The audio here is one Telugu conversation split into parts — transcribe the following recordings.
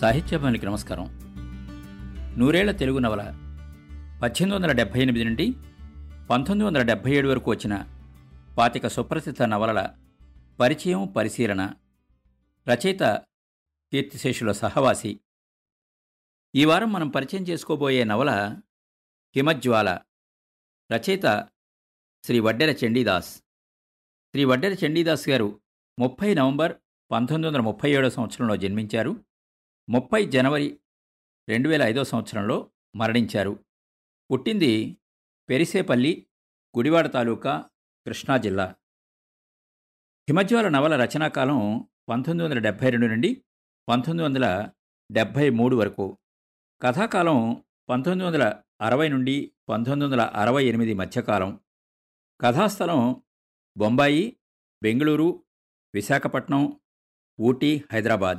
సాహిత్యభవనికి నమస్కారం. నూరేళ్ళ తెలుగు నవల పద్దెనిమిది వందల డెబ్భై ఎనిమిది నుండి పంతొమ్మిది వందల డెబ్భై ఏడు వరకు వచ్చిన పాతిక సుప్రసిద్ధ నవలల పరిచయం పరిశీలన రచయిత కీర్తిశేషుల సహవాసి. ఈ వారం మనం పరిచయం చేసుకోబోయే నవల హిమజ్వాల. రచయిత శ్రీ వడ్డెర చండీదాస్. శ్రీ వడ్డెర చండీదాస్ గారు ముప్పై నవంబర్ పంతొమ్మిది వందల ముప్పై ఏడో సంవత్సరంలో జన్మించారు. ముప్పై జనవరి రెండు వేల ఐదో సంవత్సరంలో మరణించారు. పుట్టింది పెరిసేపల్లి గుడివాడ తాలూకా కృష్ణా జిల్లా. హిమజ్వాల నవల రచనాకాలం పంతొమ్మిది వందల డెబ్భై రెండు నుండి పంతొమ్మిది వందల డెబ్భై మూడు వరకు. కథాకాలం పంతొమ్మిది వందల అరవై నుండి పంతొమ్మిది వందల అరవై ఎనిమిది మధ్యకాలం. కథాస్థలం బొంబాయి బెంగళూరు విశాఖపట్నం ఊటీ హైదరాబాద్.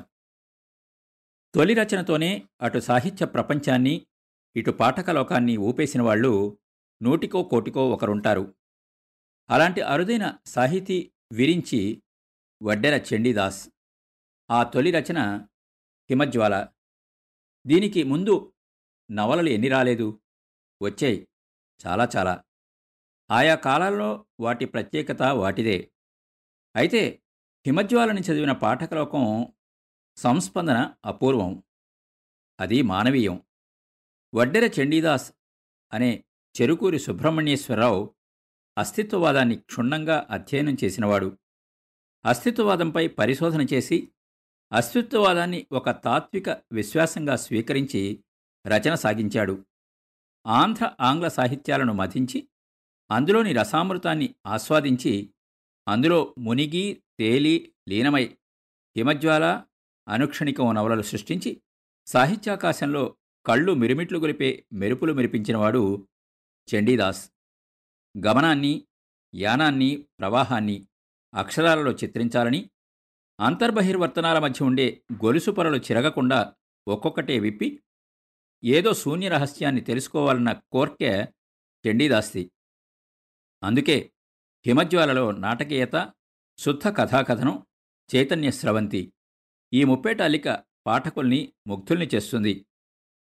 తొలి రచనతోనే అటు సాహిత్య ప్రపంచాన్ని ఇటు పాఠకలోకాన్ని ఊపేసిన వాళ్ళు నూటికో కోటికో ఒకరుంటారు. అలాంటి అరుదైన సాహితీ విరించి వడ్డెర చండీదాస్. ఆ తొలి రచన హిమజ్వాల. దీనికి ముందు నవలలు ఎన్ని రాలేదు? వచ్చాయి. చాలా చాలా. ఆయా కాలాల్లో వాటి ప్రత్యేకత వాటిదే. అయితే హిమజ్వాలని చదివిన పాఠకలోకం సంస్పందన అపూర్వం. అది మానవీయం. వడ్డెర చండీదాస్ అనే చెరుకూరి సుబ్రహ్మణ్యేశ్వరరావు అస్తిత్వవాదాన్ని క్షుణ్ణంగా అధ్యయనం చేసినవాడు. అస్తిత్వవాదంపై పరిశోధన చేసి అస్తిత్వవాదాన్ని ఒక తాత్విక విశ్వాసంగా స్వీకరించి రచన సాగించాడు. ఆంధ్ర ఆంగ్ల సాహిత్యాలను మధించి అందులోని రసామృతాన్ని ఆస్వాదించి అందులో మునిగి తేలి లీనమై హిమజ్వాల అనుక్షణికం నవలలు సృష్టించి సాహిత్యాకాశంలో కళ్ళు మిరుమిట్లు గొలిపే మెరుపులు మెరిపించినవాడు చండీదాస్. గమనాన్ని యానాన్ని ప్రవాహాన్ని అక్షరాలలో చిత్రించాలని అంతర్బహిర్వర్తనాల మధ్య ఉండే గొలుసు పొరలు చిరగకుండా ఒక్కొక్కటే విప్పి ఏదో శూన్య రహస్యాన్ని తెలుసుకోవాలన్న కోర్కె చండీదాస్ది. అందుకే హిమజ్వాలలో నాటకీయత శుద్ధ కథాకథనం చైతన్య స్రవంతి ఈ ముప్పేట అల్లిక పాఠకుల్ని ముగ్ధుల్ని చేస్తుంది.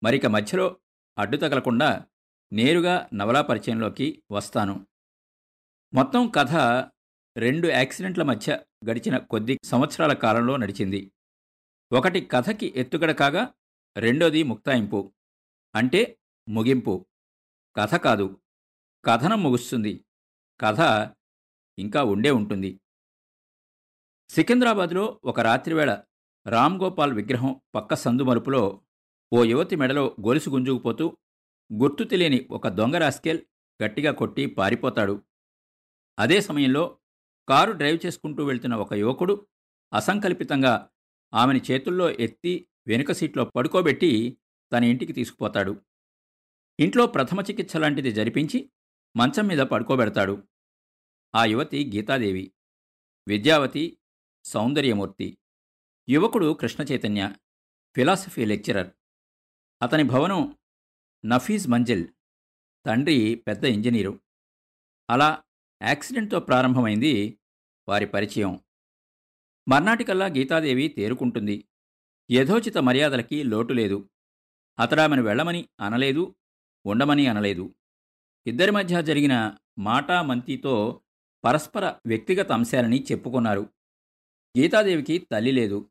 మరిక మధ్యలో అడ్డు తగలకుండా నేరుగా నవలా పరిచయంలోకి వస్తాను. మొత్తం కథ రెండు యాక్సిడెంట్ల మధ్య గడిచిన కొద్ది సంవత్సరాల కాలంలో నడిచింది. ఒకటి కథకి ఎత్తుగడ కాగా రెండోది ముక్తాయింపు. అంటే ముగింపు. కథ కాదు. కథనం ముగుస్తుంది. కథ ఇంకా ఉండే ఉంటుంది. సికింద్రాబాద్లో ఒక రాత్రివేళ రామ్ గోపాల్ విగ్రహం పక్క సందు మలుపులో ఓ యువతి మెడలో గొలుసు గుంజుకుపోతూ గుర్తు తెలియని ఒక దొంగ రాస్కెల్ గట్టిగా కొట్టి పారిపోతాడు. అదే సమయంలో కారు డ్రైవ్ చేసుకుంటూ వెళ్తున్న ఒక యువకుడు అసంకల్పితంగా ఆమెని చేతుల్లో ఎత్తి వెనుక సీట్లో పడుకోబెట్టి తన ఇంటికి తీసుకుపోతాడు. ఇంట్లో ప్రథమ చికిత్స లాంటిది జరిపించి మంచం మీద పడుకోబెడతాడు. ఆ యువతి గీతాదేవి. విద్యావతి సౌందర్యమూర్తి. యువకుడు కృష్ణ చైతన్య ఫిలాసఫీ లెక్చరర్. అతని భవనం నఫీజ్ మంజిల్ తండ్రి పెద్ద ఇంజనీరు. అలా యాక్సిడెంట్తో ప్రారంభమైంది వారి పరిచయం. మర్నాటికల్లా గీతాదేవి తేరుకుంటుంది. యథోచిత మర్యాదలకి లోటు లేదు. అతడామెను వెళ్ళమని అనలేదు ఉండమని అనలేదు. ఇద్దరి మధ్య జరిగిన మాటా మంతితో పరస్పర వ్యక్తిగత అంశాలని చెప్పుకున్నారు. గీతాదేవికి తల్లి లేదు.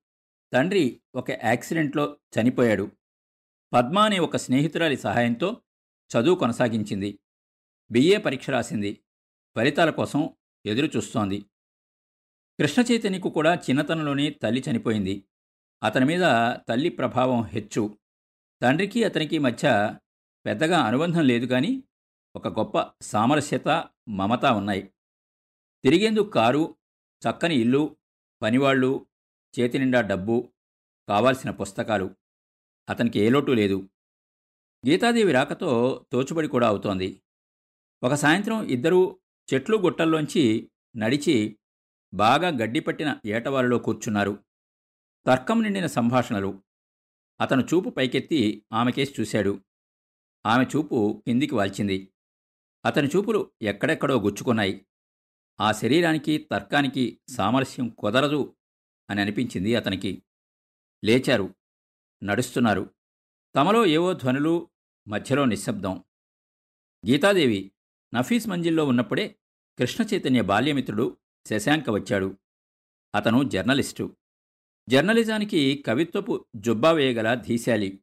తండ్రి ఒక యాక్సిడెంట్లో చనిపోయాడు. పద్మ అనే ఒక స్నేహితురాలి సహాయంతో చదువు కొనసాగించింది. బిఏ పరీక్ష రాసింది. ఫలితాల కోసం ఎదురు చూస్తోంది కృష్ణ చైతన్యకు కూడా చిన్నతనంలోనే తల్లి చనిపోయింది. అతని మీద తల్లి ప్రభావం హెచ్చు. తండ్రికి అతనికి మధ్య పెద్దగా అనుబంధం లేదు కానీ ఒక గొప్ప సామరస్యత మమత ఉన్నాయి. తిరిగేందుకు కారు చక్కని ఇల్లు పనివాళ్ళు చేతి నిండా డబ్బు కావాల్సిన పుస్తకాలు. అతనికి ఏ లోటు లేదు. గీతాదేవి రాకతో తోచుబడి కూడా అవుతోంది. ఒక సాయంత్రం ఇద్దరూ చెట్లు గుట్టల్లోంచి నడిచి బాగా గడ్డిపట్టిన ఏటవారిలో కూర్చున్నారు. తర్కం నిండిన సంభాషణలు. అతను చూపు పైకెత్తి ఆమెకేసి చూశాడు. ఆమె చూపు కిందికి వాల్చింది. అతని చూపులు ఎక్కడెక్కడో గుచ్చుకున్నాయి. ఆ శరీరానికి తర్కానికి సామరస్యం కుదరదు అని అనిపించింది. అతనికి లేచారు. నడుస్తున్నారు. తమలో ఏవో ధ్వనులు మధ్యలో నిశ్శబ్దం. గీతాదేవి నఫీస్ మంజిల్లో ఉన్నప్పుడే కృష్ణ చైతన్య బాల్యమిత్రుడు శశాంక వచ్చాడు. అతను జర్నలిస్టు. జర్నలిజానికి కవిత్వపు జుబ్బా వేయగల ధీశాలి.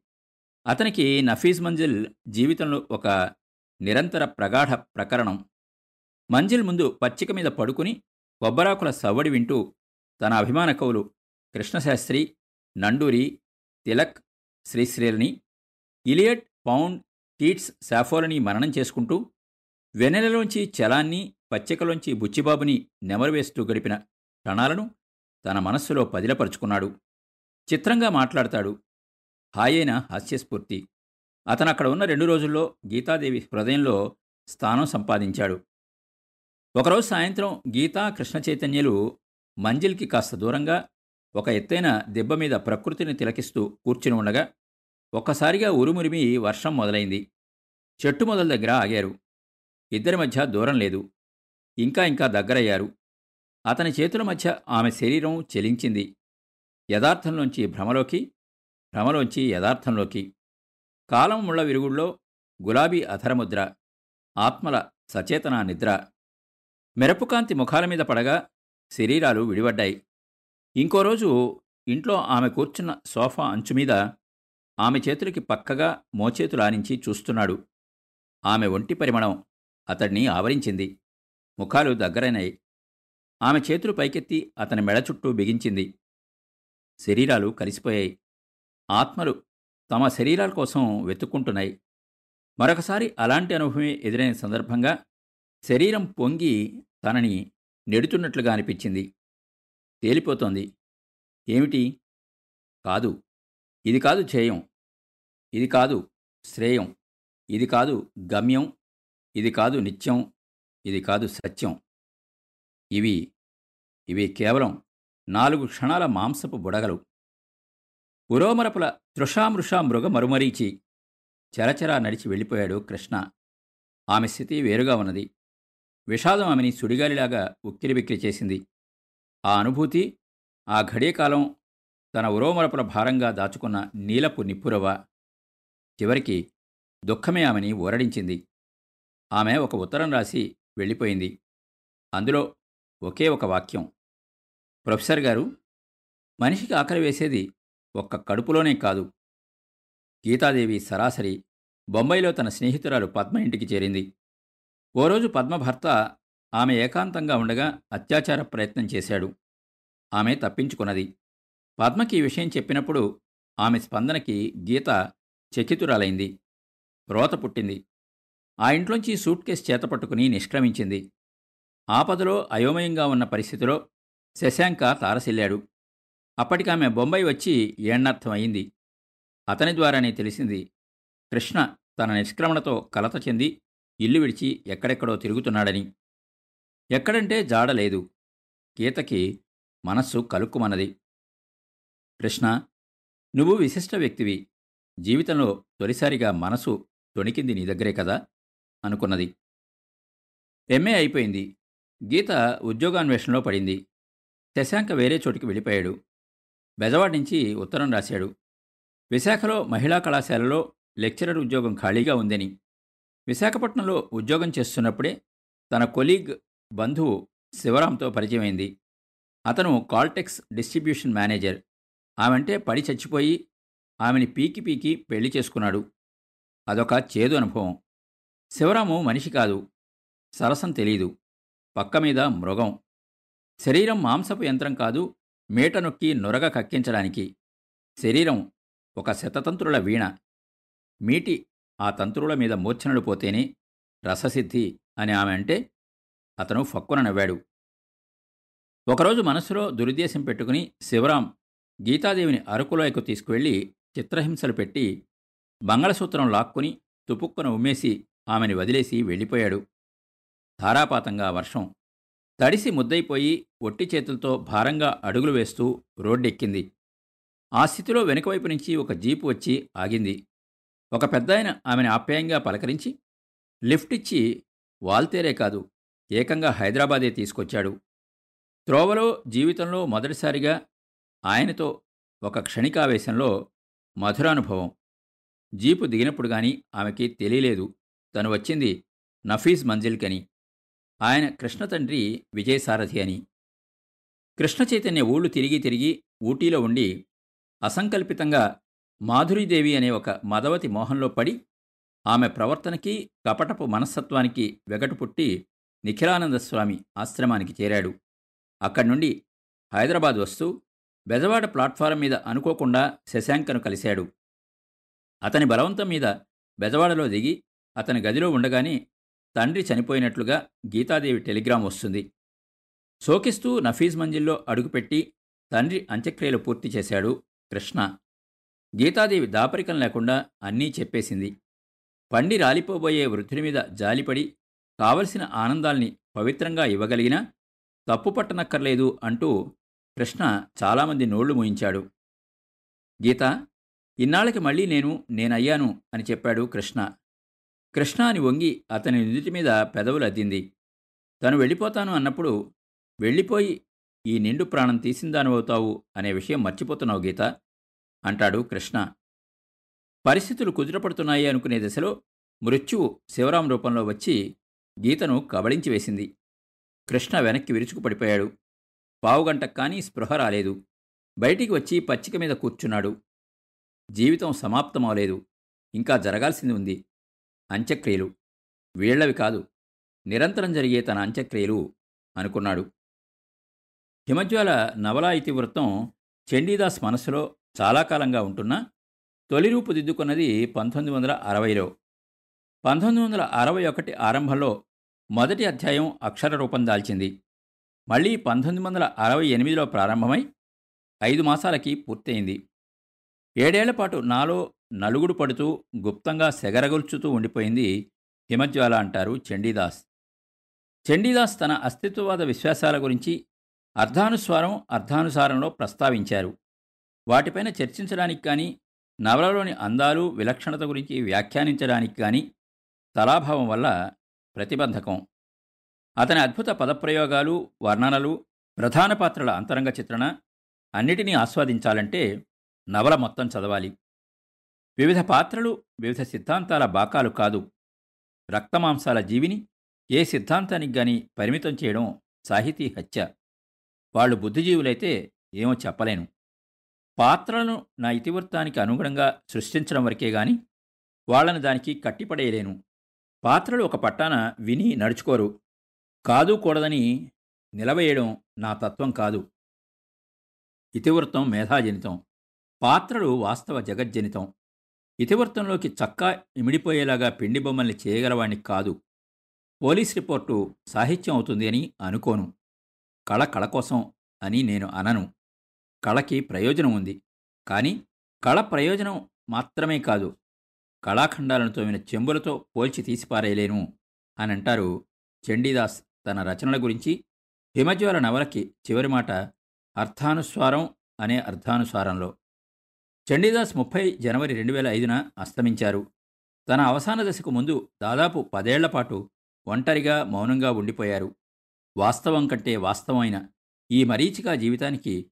అతనికి నఫీజ్ మంజిల్ జీవితంలో ఒక నిరంతర ప్రగాఢ ప్రకరణం. మంజిల్ ముందు పచ్చిక మీద పడుకుని కొబ్బరాకుల సవ్వడి వింటూ తన అభిమాన కవులు కృష్ణశాస్త్రి నండూరి తిలక్ శ్రీశ్రీలని ఇలియట్ పౌండ్ కీట్స్ శాఫోలని మననం చేసుకుంటూ వెన్నెలలోంచి చలాన్ని పచ్చికలోంచి బుచ్చిబాబుని నెమరువేస్తూ గడిపిన క్షణాలను తన మనస్సులో పదిలపరుచుకున్నాడు. చిత్రంగా మాట్లాడతాడు. హాయైన హాస్యస్ఫూర్తి. అతను అక్కడ ఉన్న రెండు రోజుల్లో గీతాదేవి హృదయంలో స్థానం సంపాదించాడు. ఒకరోజు సాయంత్రం గీతా కృష్ణ చైతన్యలు మంజిల్కి కాస్త దూరంగా ఒక ఎత్తైన దెబ్బ మీద ప్రకృతిని తిలకిస్తూ కూర్చుని ఉండగా ఒక్కసారిగా ఉరుమురిమి వర్షం మొదలైంది. చెట్టు మొదల దగ్గర ఆగారు. ఇద్దరి మధ్య దూరం లేదు. ఇంకా ఇంకా దగ్గరయ్యారు. అతని చేతుల మధ్య ఆమె శరీరం చెలించింది. యథార్థంలోంచి భ్రమలోకి భ్రమలోంచి యథార్థంలోకి. కాలం ముళ్ళ విరుగుల్లో గులాబీ అధరముద్ర ఆత్మల సచేతన నిద్ర. మెరపుకాంతి ముఖాల మీద పడగా శరీరాలు విడిపడ్డాయి. ఇంకో రోజు ఇంట్లో ఆమె కూర్చున్న సోఫా అంచు మీద ఆమె చేతులకి పక్కగా మోచేతులానించి చూస్తున్నాడు. ఆమె ఒంటి పరిమణం అతడిని ఆవరించింది. ముఖాలు దగ్గరైనాయి. ఆమె చేతులు పైకెత్తి అతని మెడ చుట్టూ బిగించింది. శరీరాలు కలిసిపోయాయి. ఆత్మలు తమ శరీరాల కోసం వెతుక్కుంటున్నాయి. మరొకసారి అలాంటి అనుభవమే ఎదురైన సందర్భంగా శరీరం పొంగి తనని నెడుతున్నట్లుగా అనిపించింది. తేలిపోతోంది. ఏమిటి? కాదు. ఇది కాదు ధ్యేయం. ఇది కాదు శ్రేయం. ఇది కాదు గమ్యం. ఇది కాదు నిత్యం. ఇది కాదు సత్యం. ఇవి ఇవి కేవలం నాలుగు క్షణాల మాంసపు బుడగలు. పురోమరపుల తృషామృషా మృగ మరుమరీచి చరచరా నడిచి వెళ్ళిపోయాడు కృష్ణ. ఆమె స్థితి వేరుగా ఉన్నది. విషాదం ఆమెని సుడిగాలిలాగా ఉక్కిరిబిక్కిరి చేసింది. ఆ అనుభూతి ఆ ఘడియకాలం తన ఉరోమరపుల భారంగా దాచుకున్న నీలపు నిప్పురవ చివరికి దుఃఖమే ఆమెని ఊరడించింది. ఆమె ఒక ఉత్తరం రాసి వెళ్ళిపోయింది. అందులో ఒకే ఒక వాక్యం. ప్రొఫెసర్ గారు మనిషికి ఆకలి వేసేది ఒక్క కడుపులోనే కాదు. గీతాదేవి సరాసరి బొంబాయిలో తన స్నేహితురాలు పద్మ ఇంటికి చేరింది. ఓ రోజు పద్మభర్త ఆమె ఏకాంతంగా ఉండగా అత్యాచార ప్రయత్నం చేశాడు. ఆమె తప్పించుకున్నది. పద్మకి ఈ విషయం చెప్పినప్పుడు ఆమె స్పందనకి గీత చకితురాలైంది. రోత పుట్టింది. ఆ ఇంట్లోంచి సూట్ కేస్ చేతపట్టుకుని నిష్క్రమించింది. ఆపదలో అయోమయంగా ఉన్న పరిస్థితిలో శశాంక తారసిల్లాడు. అప్పటికామె బొంబాయి వచ్చి ఏణ్ణర్థం అయింది. అతని ద్వారానే తెలిసింది. కృష్ణ తన నిష్క్రమణతో కలత చెంది ఇల్లు విడిచి ఎక్కడెక్కడో తిరుగుతున్నాడని. ఎక్కడంటే జాడలేదు గీతకి మనస్సు కలుక్కుమన్నది. కృష్ణ నువ్వు విశిష్ట వ్యక్తివి. జీవితంలో తొలిసారిగా మనసు తొణికింది నీ దగ్గరే కదా? అనుకున్నది. ఎంఏ అయిపోయింది. గీత ఉద్యోగాన్వేషణలో పడింది. శశాంక వేరే చోటికి వెళ్ళిపోయాడు. బెజవాడ నుంచి ఉత్తరం రాశాడు. విశాఖలో మహిళా కళాశాలలో లెక్చరర్ ఉద్యోగం ఖాళీగా ఉందని. విశాఖపట్నంలో ఉద్యోగం చేస్తున్నప్పుడే తన కొలీగ్ బంధువు శివరాంతో పరిచయమైంది. అతను కాల్టెక్స్ డిస్ట్రిబ్యూషన్ మేనేజర్. ఆమెంటే పడి చచ్చిపోయి ఆమెని పీకి పీకి పెళ్ళి చేసుకున్నాడు. అదొక చేదు అనుభవం. శివరాము మనిషి కాదు. సరసం తెలీదు. పక్క మీద మృగం. శరీరం మాంసపు యంత్రం కాదు. మీట నొక్కి నొరగ కక్కించడానికి. శరీరం ఒక శతతంత్రుల వీణ. మీటి ఆ తంత్రుల మీద మూర్ఛనలు పోతేనే రససిద్ధి అని ఆమె అంటే అతను ఫక్కున నవ్వాడు. ఒకరోజు మనసులో దురుద్దేశం పెట్టుకుని శివరాం గీతాదేవిని అరకులోయకు తీసుకువెళ్ళి చిత్రహింసలు పెట్టి మంగళసూత్రం లాక్కుని తుపుక్కున ఉమ్మేసి ఆమెని వదిలేసి వెళ్ళిపోయాడు. ధారాపాతంగా వర్షం తడిసి ముద్దయిపోయి ఒట్టి చేతులతో భారంగా అడుగులు వేస్తూ రోడ్డెక్కింది. ఆ స్థితిలో వెనుకవైపు నుంచి ఒక జీపు వచ్చి ఆగింది. ఒక పెద్దాయన ఆమెను ఆప్యాయంగా పలకరించి లిఫ్ట్ ఇచ్చి వాల్తేరే కాదు ఏకంగా హైదరాబాదే తీసుకొచ్చాడు. త్రోవలో జీవితంలో మొదటిసారిగా ఆయనతో ఒక క్షణికావేశంలో మధురానుభవం. జీపు దిగినప్పుడు కానీ ఆమెకి తెలియలేదు. తను వచ్చింది నఫీజ్ మంజిల్కని. ఆయన కృష్ణ తండ్రి విజయసారథి అని. కృష్ణ చైతన్య ఊళ్ళు తిరిగి తిరిగి ఊటీలో ఉండి అసంకల్పితంగా మాధురీదేవి అనే ఒక మదవతి మోహంలో పడి ఆమె ప్రవర్తనకి కపటపు మనస్తత్వానికి వెగటు పుట్టి నిఖిలానంద స్వామి ఆశ్రమానికి చేరాడు. అక్కడి నుండి హైదరాబాద్ వస్తూ బెజవాడ ప్లాట్ఫారం మీద అనుకోకుండా శశాంకను కలిశాడు. అతని బలవంతం మీద బెజవాడలో దిగి అతని గదిలో ఉండగానే తండ్రి చనిపోయినట్లుగా గీతాదేవి టెలిగ్రామ్ వస్తుంది. శోకిస్తూ నఫీజ్ మంజిల్లో అడుగుపెట్టి తండ్రి అంత్యక్రియలు పూర్తి చేశాడు కృష్ణ. గీతాదేవి దాపరికం లేకుండా అన్నీ చెప్పేసింది. పండి రాలిపోబోయే వృద్ధుని మీద జాలిపడి కావలసిన ఆనందాల్ని పవిత్రంగా ఇవ్వగలిగినా తప్పు పట్టనక్కర్లేదు అంటూ కృష్ణ చాలామంది నోళ్ళు మూయించాడు. గీత ఇన్నాళ్ళకి మళ్ళీ నేను నేనయ్యాను అని చెప్పాడు కృష్ణ. కృష్ణ అని వంగి అతని నుదుటి మీద పెదవులు అద్దింది. తను వెళ్ళిపోతాను అన్నప్పుడు వెళ్ళిపోయి ఈ నిండు ప్రాణం తీసిందానవుతావు అనే విషయం మర్చిపోతున్నావు గీత. అంటాడు కృష్ణ. పరిస్థితులు కుదురపడుతున్నాయి అనుకునే దశలో మృత్యువు శివరాం రూపంలో వచ్చి గీతను కబళించి వేసింది. కృష్ణ వెనక్కి విరుచుకుపడిపోయాడు పావుగంట కానీ స్పృహ రాలేదు. బయటికి వచ్చి పచ్చిక మీద కూర్చున్నాడు. జీవితం సమాప్తమవలేదు. ఇంకా జరగాల్సింది ఉంది. అంత్యక్రియలు. వీళ్ళవి కాదు. నిరంతరం జరిగే తన అంత్యక్రియలు అనుకున్నాడు. హిమజ్వాల నవలా ఇతివృత్తం చండీదాస్ మనసులో చాలా కాలంగా ఉంటున్నా తొలి రూపు దిద్దుకున్నది పంతొమ్మిది వందల అరవైలో. పంతొమ్మిది వందల అరవై ఒకటి ఆరంభంలో మొదటి అధ్యాయం అక్షర రూపం దాల్చింది. మళ్ళీ పంతొమ్మిది వందల అరవై ఎనిమిదిలో ప్రారంభమై ఐదు మాసాలకి పూర్తయింది. ఏడేళ్ళ పాటు నాలో నలుగుడు పడుతూ గుప్తంగా సెగరగొల్చుతూ ఉండిపోయింది హిమజ్వాల అంటారు చండీదాస్. చండీదాస్ తన అస్తిత్వవాద విశ్వాసాల గురించి అర్ధానుస్వారం అర్ధానుసారంలో ప్రస్తావించారు. వాటిపైన చర్చించడానికి కానీ నవలలోని అందాలు విలక్షణత గురించి వ్యాఖ్యానించడానికి కానీ తలాభావం వల్ల ప్రతిబంధకం. అతని అద్భుత పదప్రయోగాలు వర్ణనలు ప్రధాన పాత్రల అంతరంగ చిత్రణ అన్నిటినీ ఆస్వాదించాలంటే నవల మొత్తం చదవాలి. వివిధ పాత్రలు వివిధ సిద్ధాంతాల బాకాలు కాదు. రక్తమాంసాల జీవిని ఏ సిద్ధాంతానికి గాని పరిమితం చేయడం సాహితీ హత్య. వాళ్ళు బుద్ధిజీవులైతే ఏమో చెప్పలేను. పాత్రలను నా ఇతివృత్తానికి అనుగుణంగా సృష్టించడం వరకే గాని వాళ్ళని దానికి కట్టిపడేయలేను. పాత్రలు ఒక పట్టాన విని నడుచుకోరు. కాదు కూడదని నిలవేయడం నా తత్వం కాదు. ఇతివృత్తం మేధాజనితం. పాత్రలు వాస్తవ జగజ్జనితం. ఇతివృత్తంలోకి చక్కా ఇమిడిపోయేలాగా పిండి బొమ్మల్ని చేయగలవాణ్ణి కాదు. పోలీస్ రిపోర్టు సాహిత్యం అవుతుంది అని అనుకోను. కళ కళ కోసం అని నేను అనను. కళకి ప్రయోజనం ఉంది. కానీ కళ ప్రయోజనం మాత్రమే కాదు. కళాఖండాలను తోమిన చెంబులతో పోల్చి తీసిపారేయలేను అని అంటారు చండీదాస్ తన రచనల గురించి. హిమజ్వాల నవలకి చివరి మాట అర్థానుస్వారం అనే అర్థానుసారంలో. చండీదాస్ ముప్పై జనవరి రెండు వేల ఐదున అస్తమించారు. తన అవసాన దశకు ముందు దాదాపు పదేళ్ళపాటు ఒంటరిగా మౌనంగా ఉండిపోయారు. వాస్తవం కంటే వాస్తవమైన ఈ మరీచికా జీవితానికి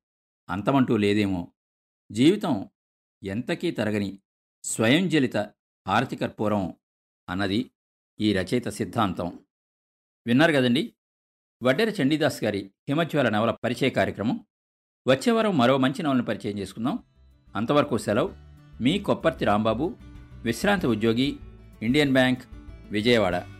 అంతమంటూ లేదేమో. జీవితం ఎంతకీ తరగని స్వయంజలిత ఆర్తికర్పూరం అన్నది ఈ రచయిత సిద్ధాంతం. విన్నారు కదండి? వడ్డెర చండీదాస్ గారి హిమజ్వాల నవల పరిచయ కార్యక్రమం. వచ్చేవారం మరో మంచి నవలను పరిచయం చేసుకుందాం. అంతవరకు సెలవు. మీ కొప్పర్తి రాంబాబు విశ్రాంతి ఉద్యోగి ఇండియన్ బ్యాంక్ విజయవాడ.